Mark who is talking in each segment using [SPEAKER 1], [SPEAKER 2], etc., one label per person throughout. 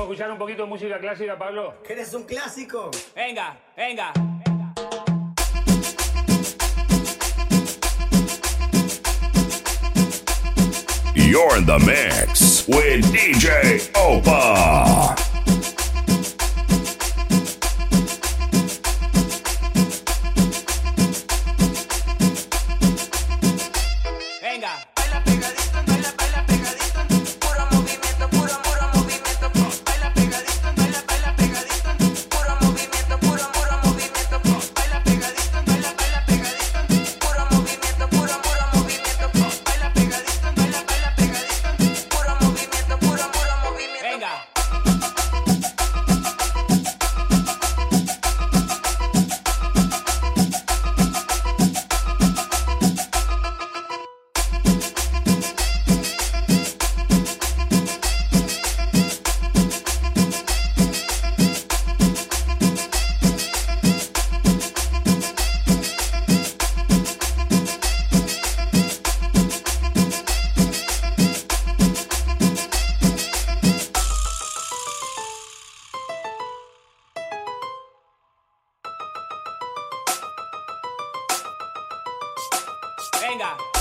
[SPEAKER 1] Vamos a escuchar un poquito de música clásica, Pablo.
[SPEAKER 2] Eres un clásico?
[SPEAKER 3] Venga, venga.
[SPEAKER 4] You're in the mix with DJ Opa.
[SPEAKER 3] Venga.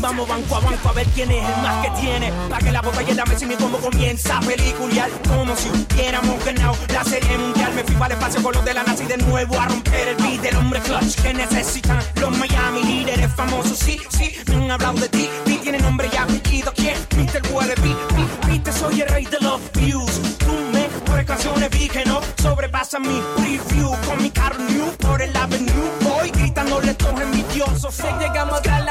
[SPEAKER 5] Vamos banco a banco a ver quién es el más que tiene. pa que la botella la mesa y mi combo comienza a. Como si hubiéramos ganado la serie mundial. Me fui para el espacio con los de la nazi de nuevo a romper el beat del hombre clutch que necesitan los Miami líderes famosos. Sí, sí, me han hablado de ti. Ti tiene nombre y apellido. ¿Quién? Mr. Wallaby. Viste, soy el rey de los views. Tú me por canciones vi que no sobrepasan mi preview. Con mi carro new por el avenue. Voy gritándole todos envidiosos.
[SPEAKER 6] Se llegamos a la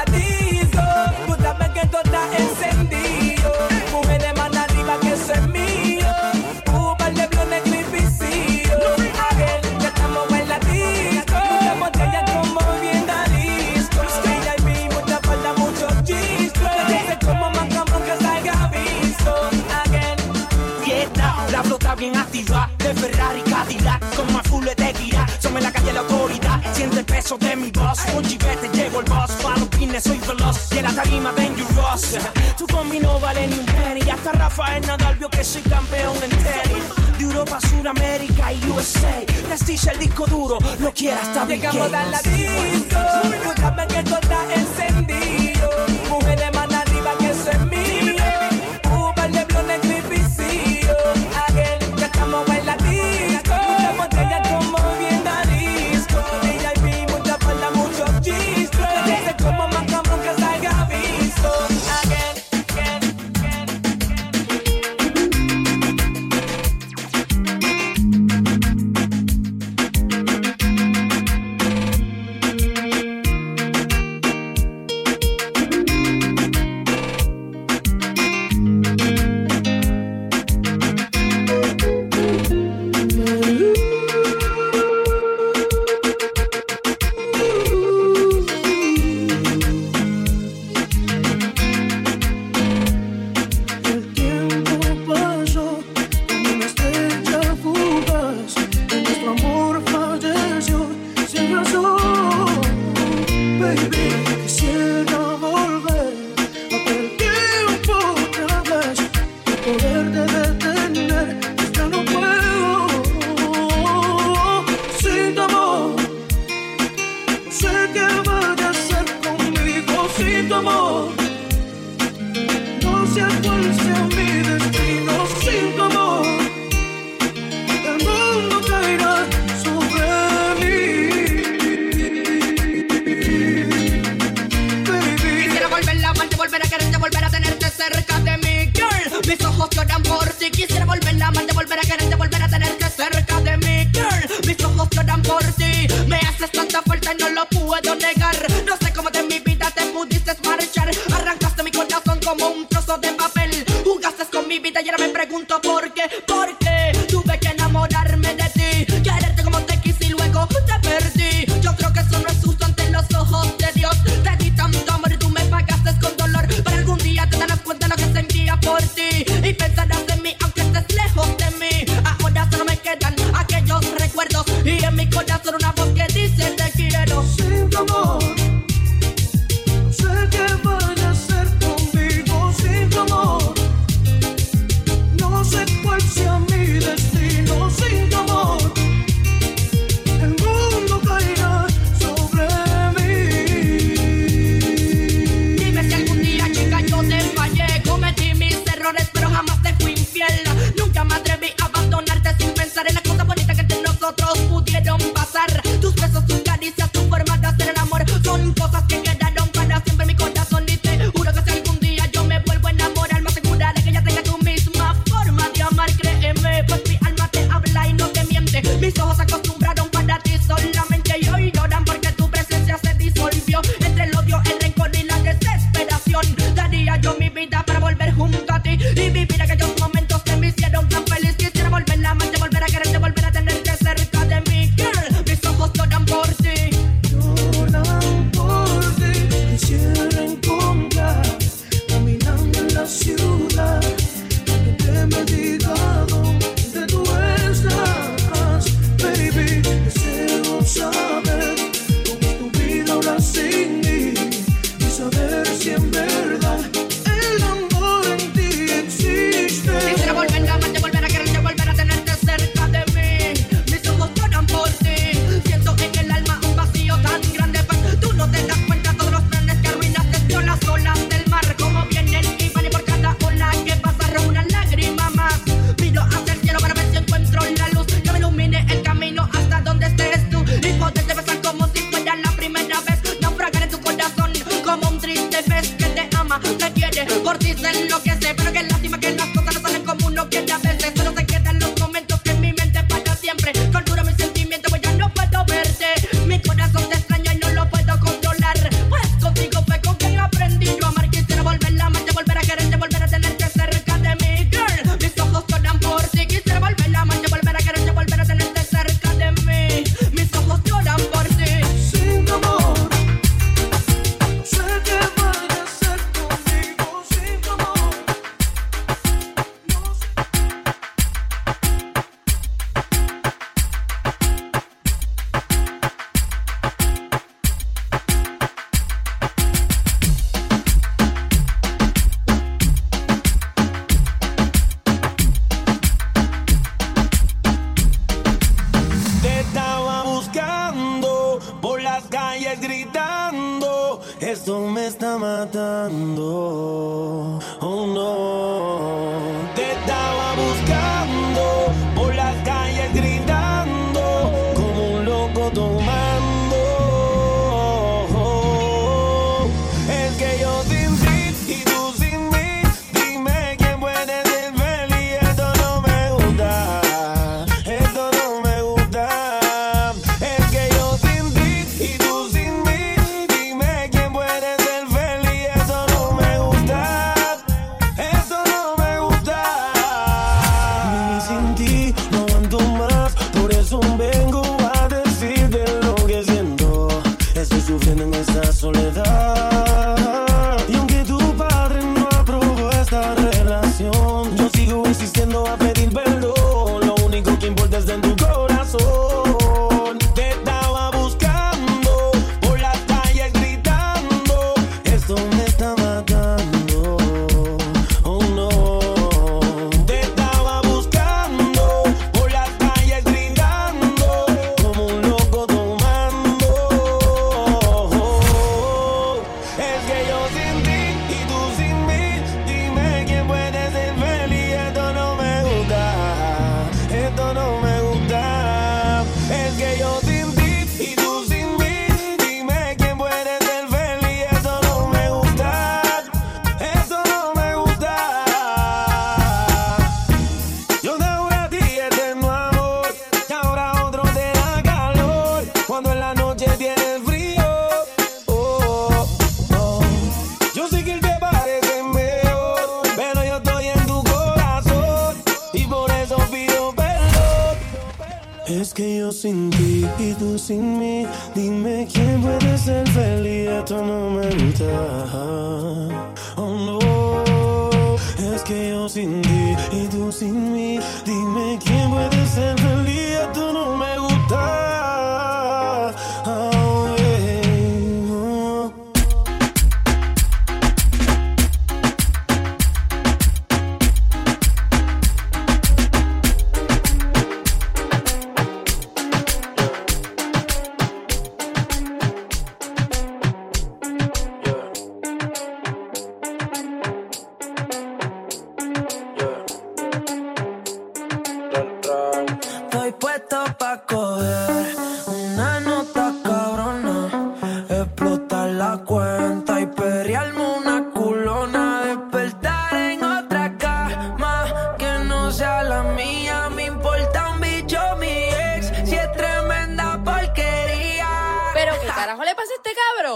[SPEAKER 6] bien
[SPEAKER 5] activa de Ferrari, Cadillac, con más full de guía. Somos la calle la autoridad, siente el peso de mi voz. Con chivete llego el boss, para los pines soy veloz y en la tarima dangerous. Tú con mi no vale ni un penny, hasta Rafael Nadal vio que soy campeón en tenis de Europa, Suramérica y USA. Prestige el disco duro, no quieras estar
[SPEAKER 6] Llegamos a la disco, que todo está encendido. Mujeres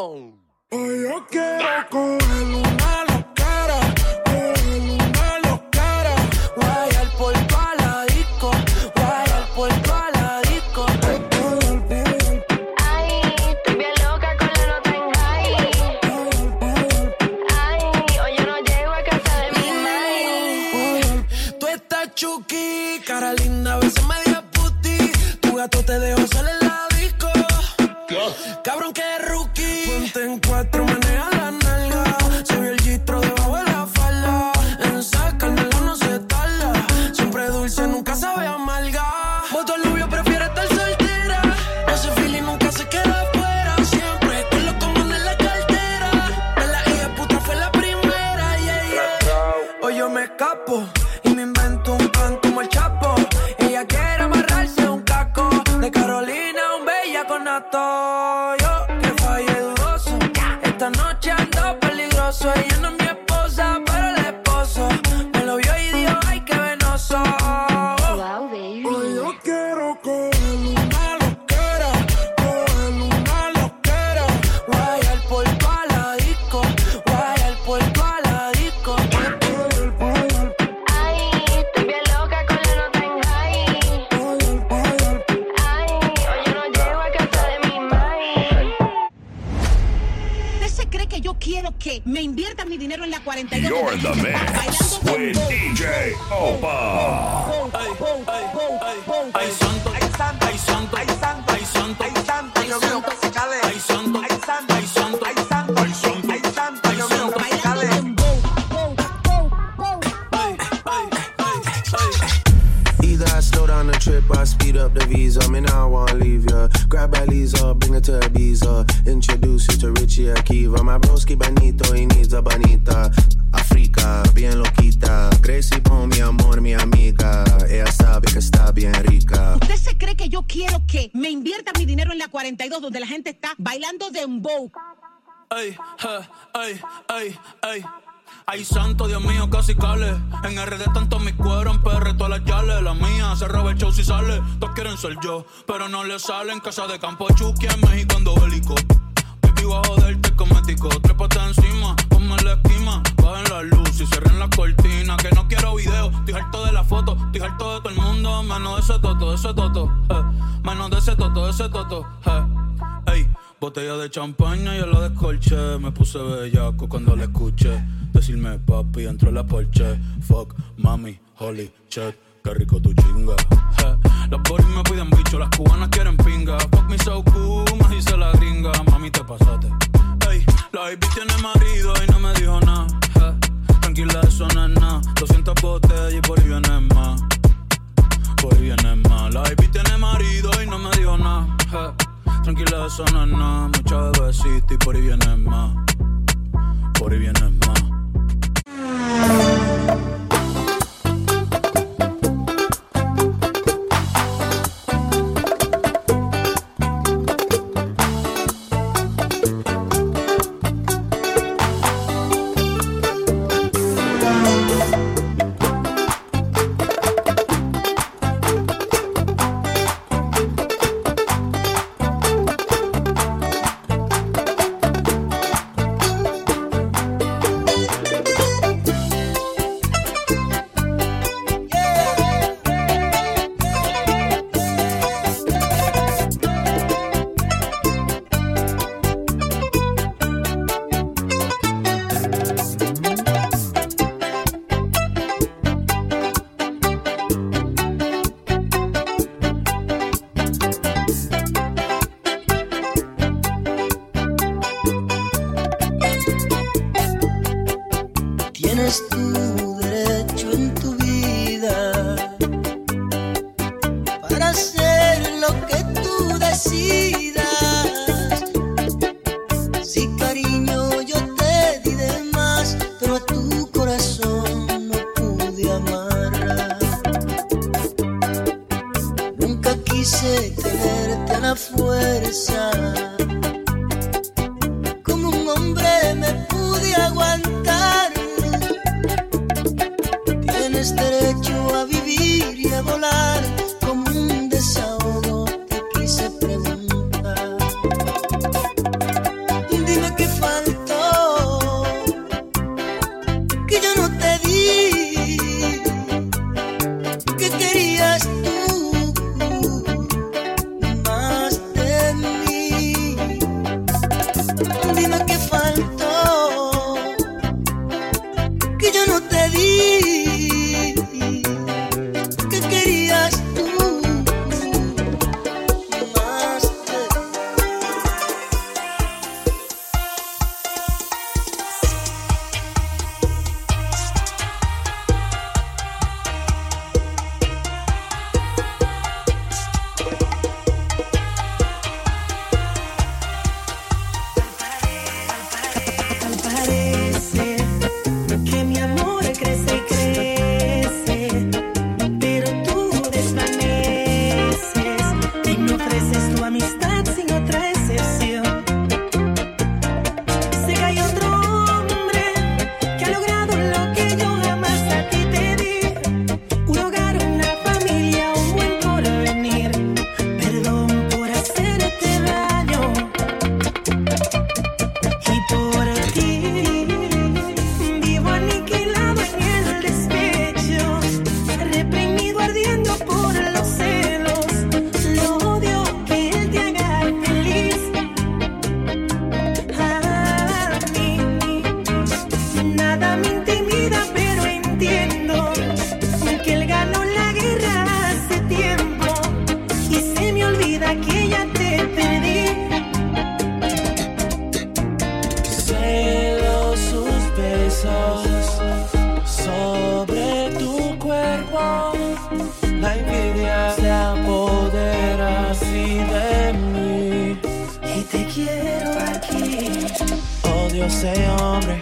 [SPEAKER 7] León. Hoy yo
[SPEAKER 8] quiero
[SPEAKER 9] cogerlo en
[SPEAKER 10] la
[SPEAKER 4] You're the mix with DJ
[SPEAKER 11] le sale. En casa de campo Chucky, en México ando bélico. Baby, voy a joderte cosmético. Trépate encima, ponme la esquima. Bajen la luz y cierren la cortina. Que no quiero video, estoy harto de la foto. Estoy harto de todo el mundo, menos de ese toto, de ese toto. eh. De ese toto, de ese toto. eh. Ey, botella de champaña, yo la descolché. Me puse bellaco cuando la escuché. Decirme papi, entró la porche. Fuck, mami, holy shit, qué rico tu chinga. Eh, Las boris me piden bicho, las cubanas quieren pinga. Fuck me so cool, me dice la gringa. Mami, te pasaste. Ey, la baby tiene marido y no me dijo nada. Tranquila, eso no es nada. 200 botellas y por ahí viene más. Por ahí viene más. La baby tiene marido y no me dijo nada. Tranquila, eso no es nada. Mucha bebecita y por ahí viene más. Por ahí viene más.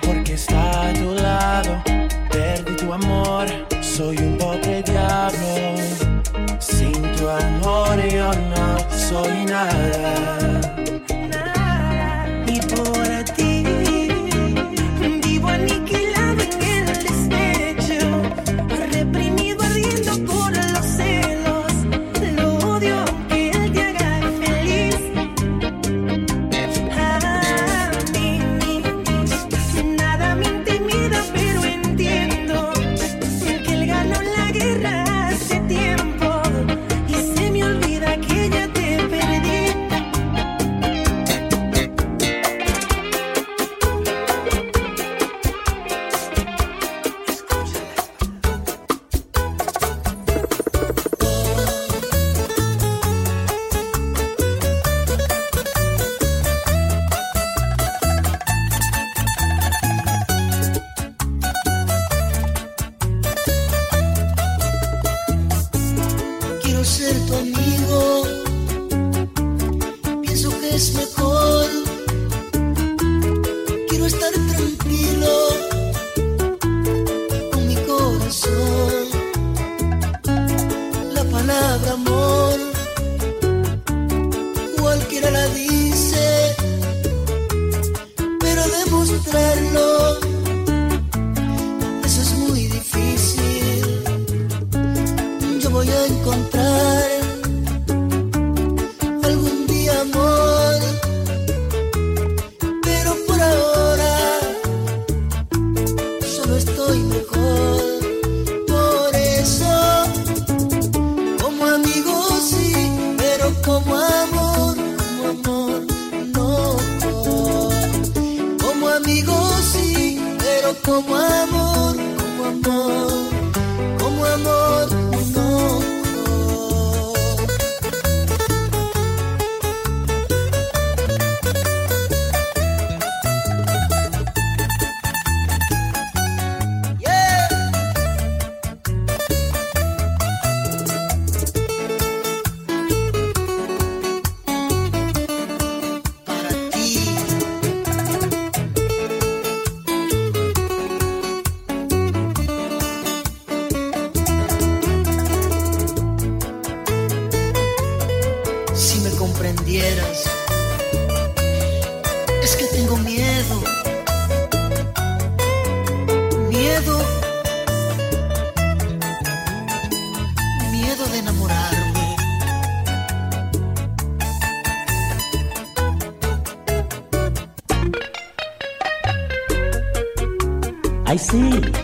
[SPEAKER 10] porque está a tu lado. Perdí tu amor, soy un pobre diablo. Sin tu amor yo no soy nada.
[SPEAKER 12] comprendieras. Es que tengo miedo, miedo, miedo de enamorarme.
[SPEAKER 8] I see.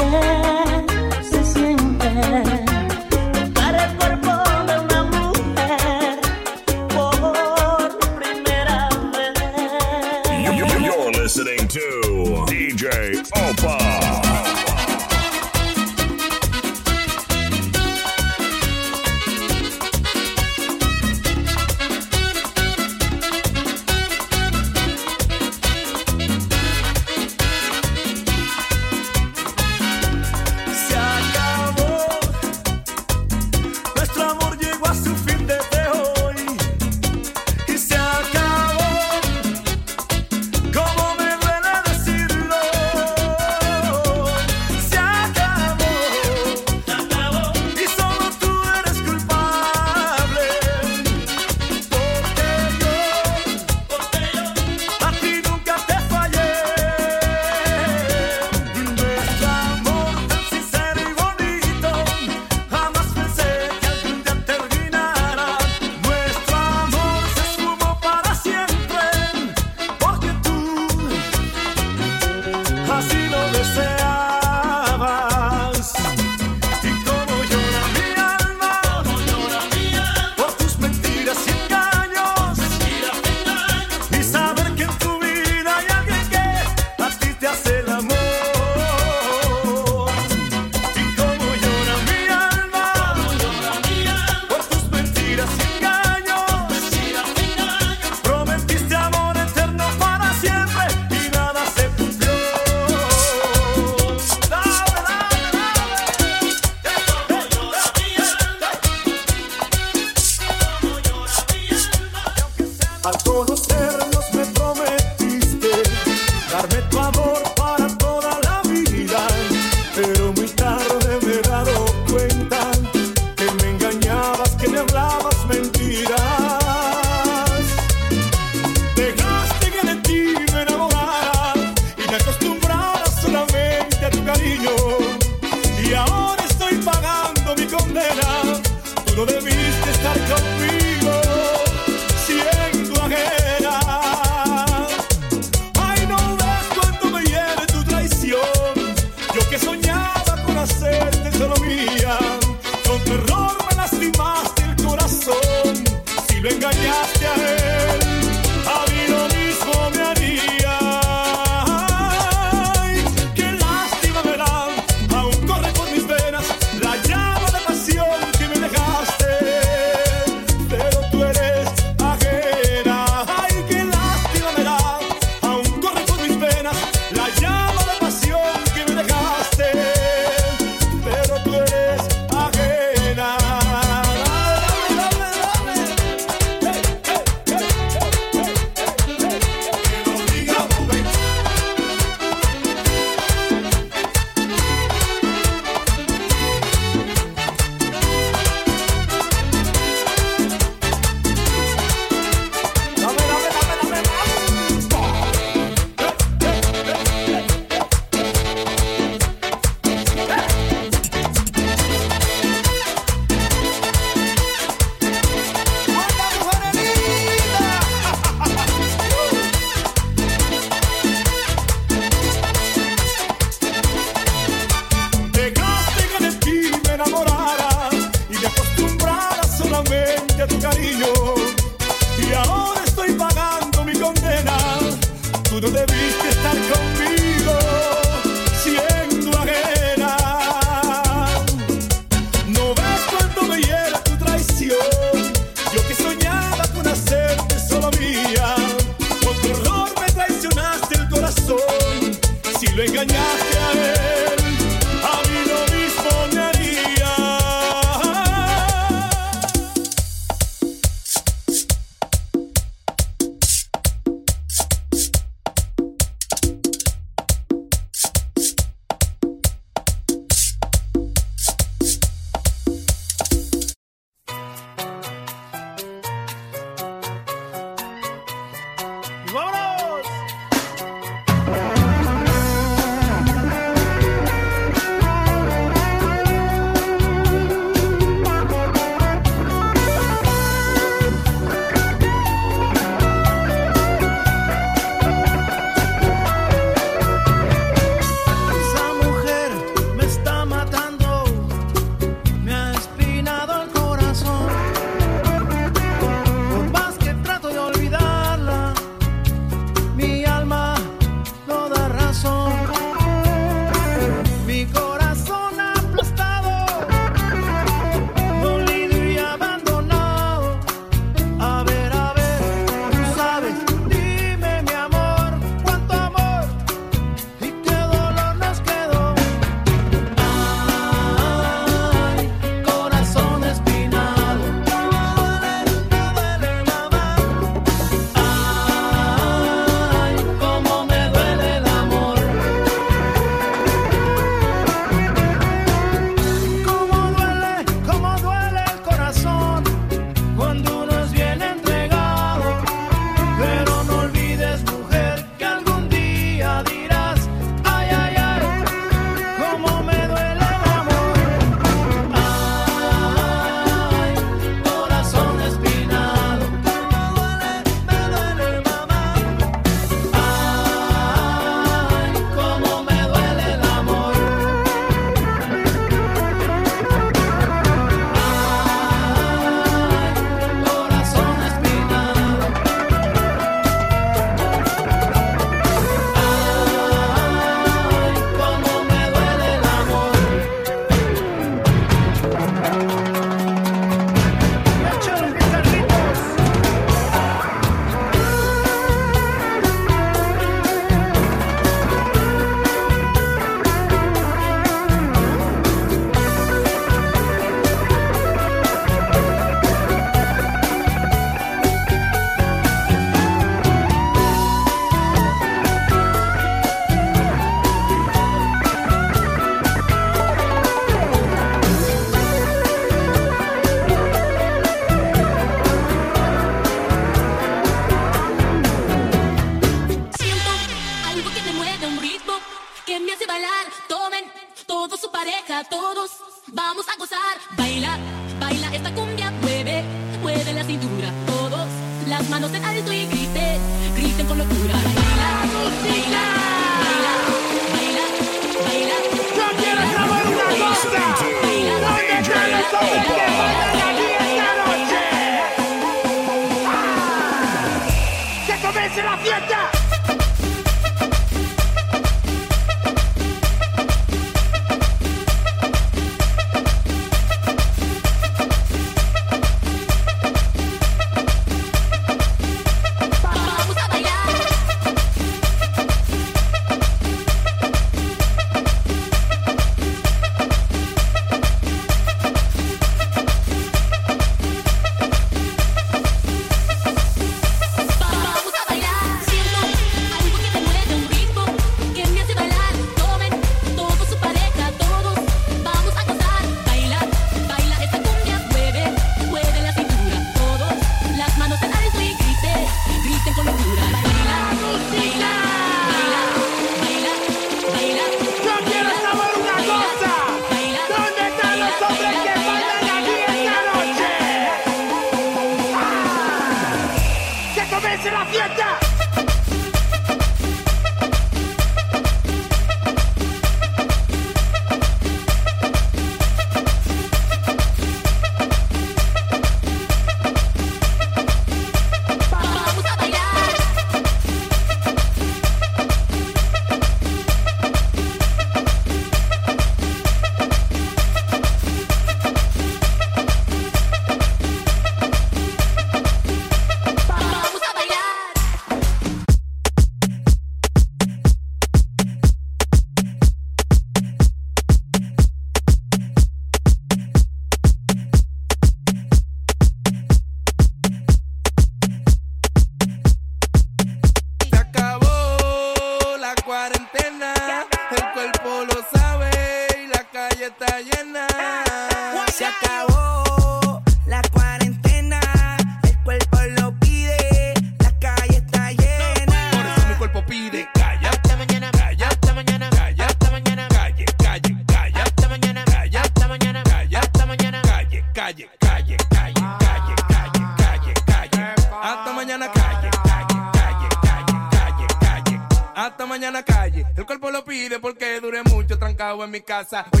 [SPEAKER 8] dancer.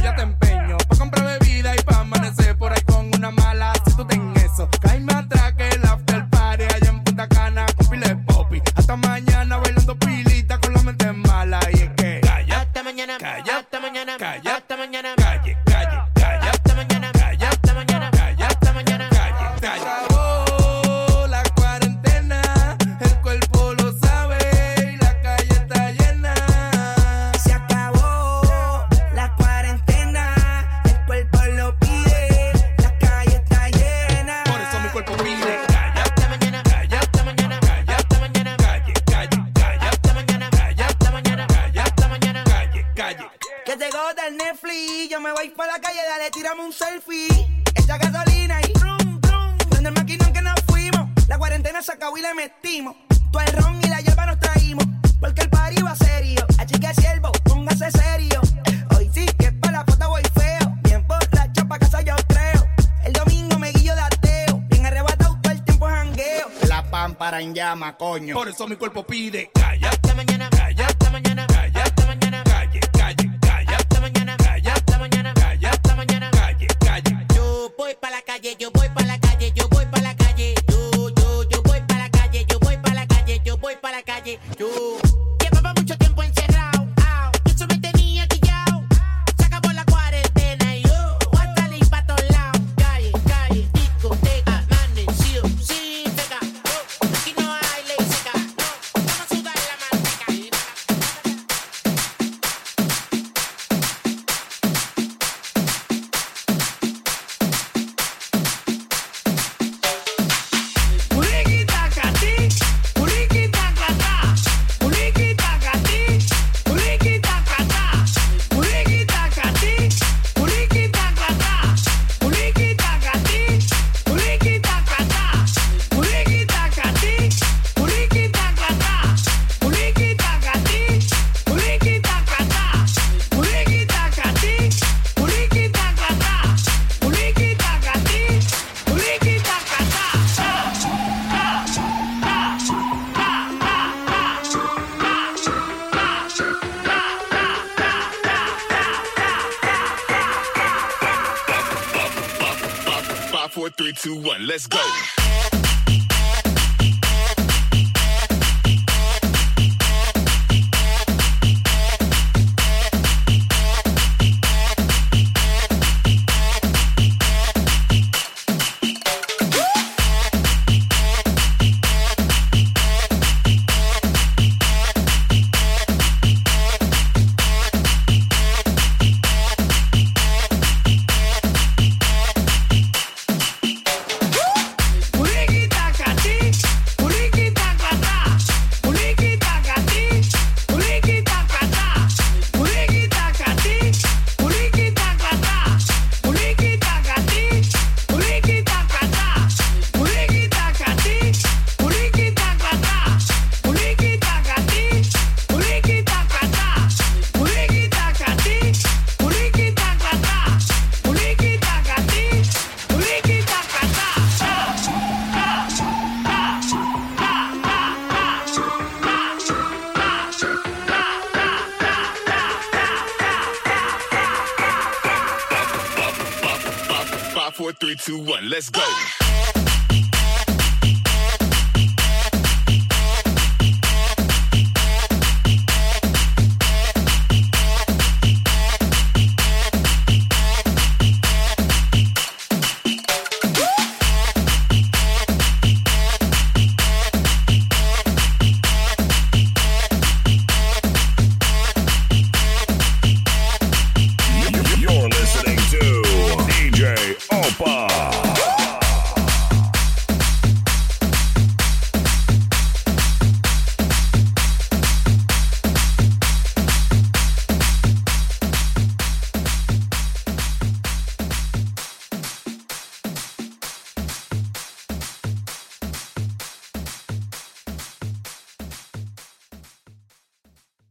[SPEAKER 8] Por
[SPEAKER 13] eso mi cuerpo pide